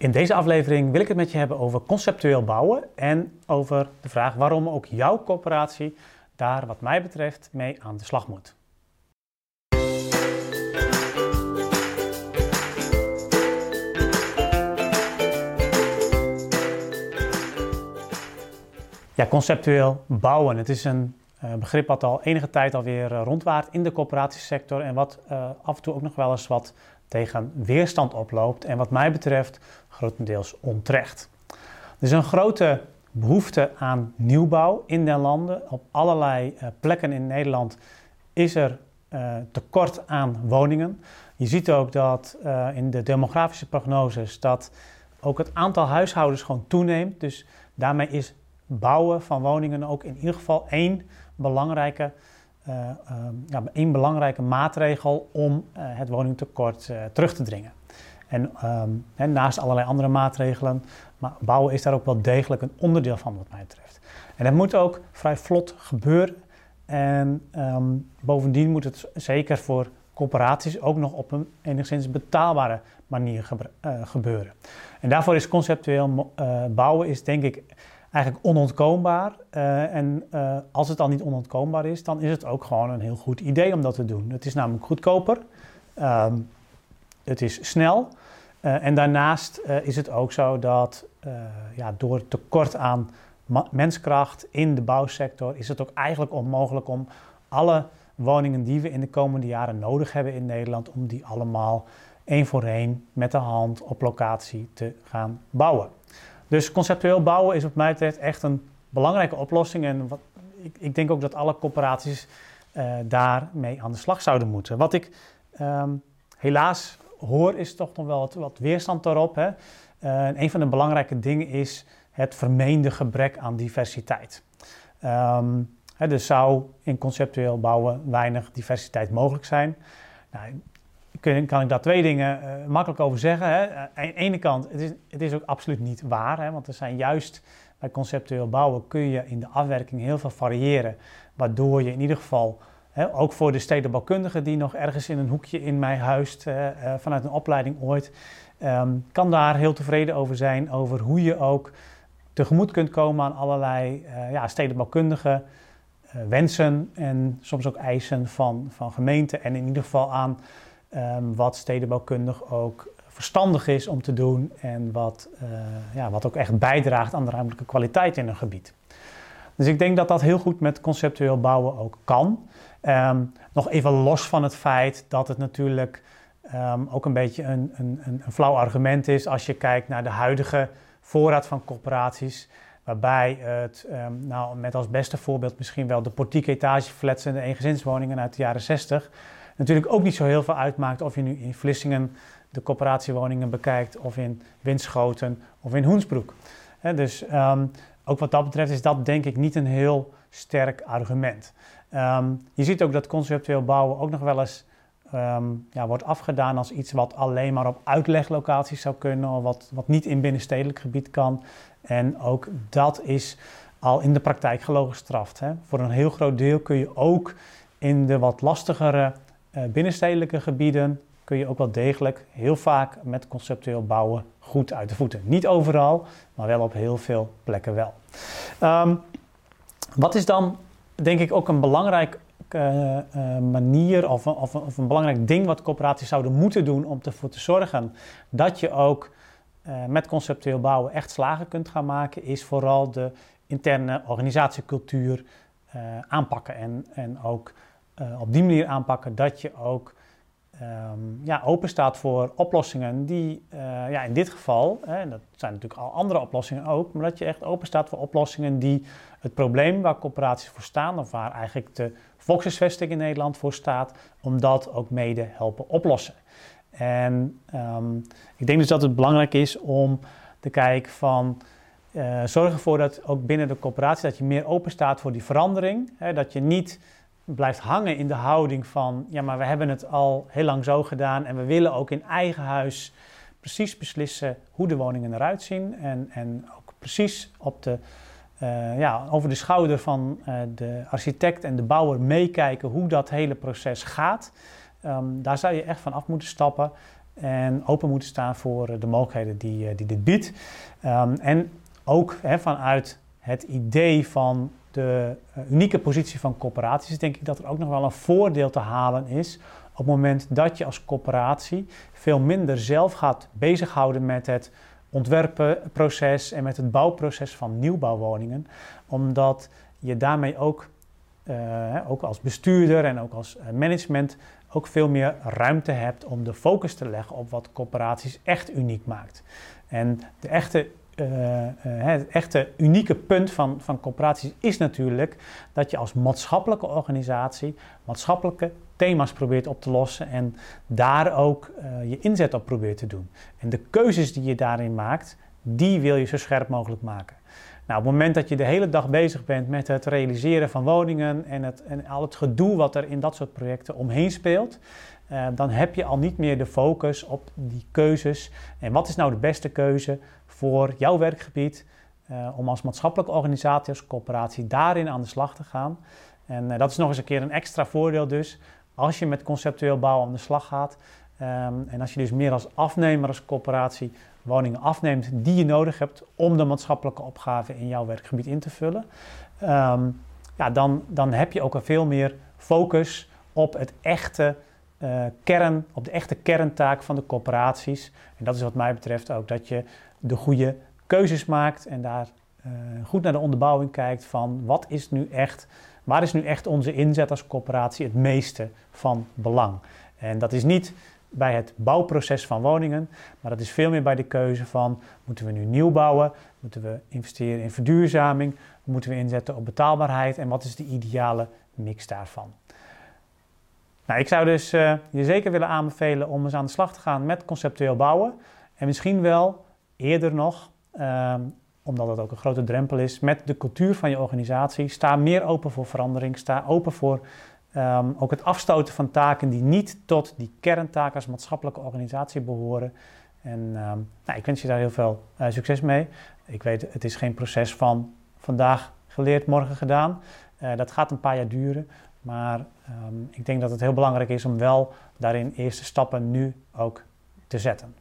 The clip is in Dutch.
In deze aflevering wil ik het met je hebben over conceptueel bouwen en over de vraag waarom ook jouw coöperatie daar wat mij betreft mee aan de slag moet. Ja, conceptueel bouwen. Het is een uh, begrip wat al enige tijd alweer uh, rondwaart in de coöperatiesector en wat uh, af en toe ook nog wel eens wat tegen weerstand oploopt en wat mij betreft grotendeels onterecht. Er is een grote behoefte aan nieuwbouw in den landen. Op allerlei uh, plekken in Nederland is er uh, tekort aan woningen. Je ziet ook dat uh, in de demografische prognoses dat ook het aantal huishoudens gewoon toeneemt. Dus daarmee is bouwen van woningen ook in ieder geval één belangrijke ja, één belangrijke maatregel om uh, het woningtekort terug te dringen. En hè, naast allerlei andere maatregelen, maar bouwen is daar ook wel degelijk een onderdeel van wat mij betreft. En het moet ook vrij vlot gebeuren. En um, bovendien moet het zeker voor corporaties ook nog op een enigszins betaalbare manier gebeuren. En daarvoor is conceptueel bouwen is denk ik eigenlijk onontkoombaar. Uh, en uh, als het al niet onontkoombaar is, dan is het ook gewoon een heel goed idee om dat te doen. Het is namelijk goedkoper, um, het is snel. Uh, en daarnaast is het ook zo dat ja, door tekort aan menskracht in de bouwsector is het ook eigenlijk onmogelijk om alle woningen die we in de komende jaren nodig hebben in Nederland, om die allemaal één voor één met de hand op locatie te gaan bouwen. Dus conceptueel bouwen is op mij betreft echt een belangrijke oplossing. En wat, ik, ik, denk ook dat alle corporaties uh, daarmee aan de slag zouden moeten. Wat ik um, helaas hoor is toch nog wel wat, weerstand daarop. Hè. Uh, een van de belangrijke dingen is het vermeende gebrek aan diversiteit. Um, hè, dus zou in conceptueel bouwen weinig diversiteit mogelijk zijn. Nou, kan ik daar twee dingen uh, makkelijk over zeggen. Hè. Aan de ene kant, het is, het is ook absoluut niet waar. Hè, want er zijn juist bij conceptueel bouwen kun je in de afwerking heel veel variëren. Waardoor je in ieder geval, ook voor de stedenbouwkundige die nog ergens in een hoekje in mij huist uh, vanuit een opleiding ooit, um, kan daar heel tevreden over zijn. Over hoe je ook tegemoet kunt komen aan allerlei ja, stedenbouwkundige wensen en soms ook eisen van, van gemeenten. En in ieder geval aan Um, wat stedenbouwkundig ook verstandig is om te doen en wat, uh, ja, wat ook echt bijdraagt aan de ruimtelijke kwaliteit in een gebied. Dus ik denk dat dat heel goed met conceptueel bouwen ook kan. Um, nog even los van het feit dat het natuurlijk um, ook een beetje een, een, een, flauw argument is als je kijkt naar de huidige voorraad van corporaties. Waarbij het, nou, met als beste voorbeeld misschien wel de portiek etageflats en de eengezinswoningen uit de jaren 60 natuurlijk ook niet zo heel veel uitmaakt of je nu in Vlissingen de coöperatiewoningen bekijkt of in Winschoten of in Hoensbroek. Dus um, ook wat dat betreft is dat denk ik niet een heel sterk argument. Um, je ziet ook dat conceptueel bouwen ook nog wel eens um, ja, wordt afgedaan als iets wat alleen maar op uitleglocaties zou kunnen of wat, wat niet in binnenstedelijk gebied kan. En ook dat is al in de praktijk gelogen Hè. Voor een heel groot deel kun je ook in de wat lastigere binnenstedelijke gebieden kun je ook wel degelijk heel vaak met conceptueel bouwen goed uit de voeten. Niet overal, maar wel op heel veel plekken wel. Um, wat is dan denk ik ook een belangrijke uh, uh, manier of, of, of, een belangrijk ding wat coöperaties zouden moeten doen om ervoor te zorgen dat je ook met conceptueel bouwen echt slagen kunt gaan maken, is vooral de interne organisatiecultuur aanpakken en, en ook uh, op die manier aanpakken dat je ook um, ja, open staat voor oplossingen die, uh, ja, in dit geval, hè, en dat zijn natuurlijk al andere oplossingen ook, maar dat je echt open staat voor oplossingen die het probleem waar corporaties voor staan, of waar eigenlijk de volkshuisvesting in Nederland voor staat, om dat ook mede helpen oplossen. En um, ik denk dus dat het belangrijk is om te kijken van. Uh, zorg ervoor dat ook binnen de corporatie dat je meer open staat voor die verandering. Hè, dat je niet blijft hangen in de houding van, ja, maar we hebben het al heel lang zo gedaan en we willen ook in eigen huis precies beslissen hoe de woningen eruit zien en, en ook precies op de, uh, ja, over de schouder van uh, de architect en de bouwer meekijken hoe dat hele proces gaat. Um, daar zou je echt van af moeten stappen en open moeten staan voor de mogelijkheden die, die dit biedt. Ehm, en ook hè, vanuit het idee van de unieke positie van corporaties, denk ik dat er ook nog wel een voordeel te halen is op het moment dat je als corporatie veel minder zelf gaat bezighouden met het ontwerpenproces en met het bouwproces van nieuwbouwwoningen, omdat je daarmee ook, uh, ook als bestuurder en ook als eh, management ook veel meer ruimte hebt om de focus te leggen op wat corporaties echt uniek maakt. En de echte het echte unieke punt van, van corporaties is natuurlijk dat je als maatschappelijke organisatie maatschappelijke thema's probeert op te lossen en daar ook uh, je inzet op probeert te doen. En de keuzes die je daarin maakt, die wil je zo scherp mogelijk maken. Nou, op het moment dat je de hele dag bezig bent met het realiseren van woningen en, het, en al het gedoe wat er in dat soort projecten omheen speelt, uh, dan heb je al niet meer de focus op die keuzes. En wat is nou de beste keuze voor jouw werkgebied uh, om als maatschappelijke organisatie, als coöperatie daarin aan de slag te gaan? En uh, dat is nog eens een keer een extra voordeel dus als je met conceptueel bouwen aan de slag gaat. Um, en als je dus meer als afnemer, als coöperatie woningen afneemt die je nodig hebt om de maatschappelijke opgave in jouw werkgebied in te vullen, um, ja, dan, dan heb je ook een veel meer focus op het echte uh, kern, op de echte kerntaak van de corporaties. En dat is wat mij betreft ook dat je de goede keuzes maakt en daar uh, goed naar de onderbouwing kijkt van wat is nu echt Waar is nu echt onze inzet als coöperatie het meeste van belang? En dat is niet bij het bouwproces van woningen, maar dat is veel meer bij de keuze van moeten we nu nieuw bouwen, moeten we investeren in verduurzaming, moeten we inzetten op betaalbaarheid en wat is de ideale mix daarvan. Nou, ik zou dus uh, je zeker willen aanbevelen om eens aan de slag te gaan met conceptueel bouwen en misschien wel eerder nog uh, omdat het ook een grote drempel is, met de cultuur van je organisatie. Sta meer open voor verandering. Sta open voor um, ook het afstoten van taken die niet tot die kerntaken als maatschappelijke organisatie behoren. En um, nou, ik wens je daar heel veel uh, succes mee. Ik weet, het is geen proces van vandaag geleerd, morgen gedaan. Uh, dat gaat een paar jaar duren. Maar um, ik denk dat het heel belangrijk is om wel daarin eerste stappen nu ook te zetten.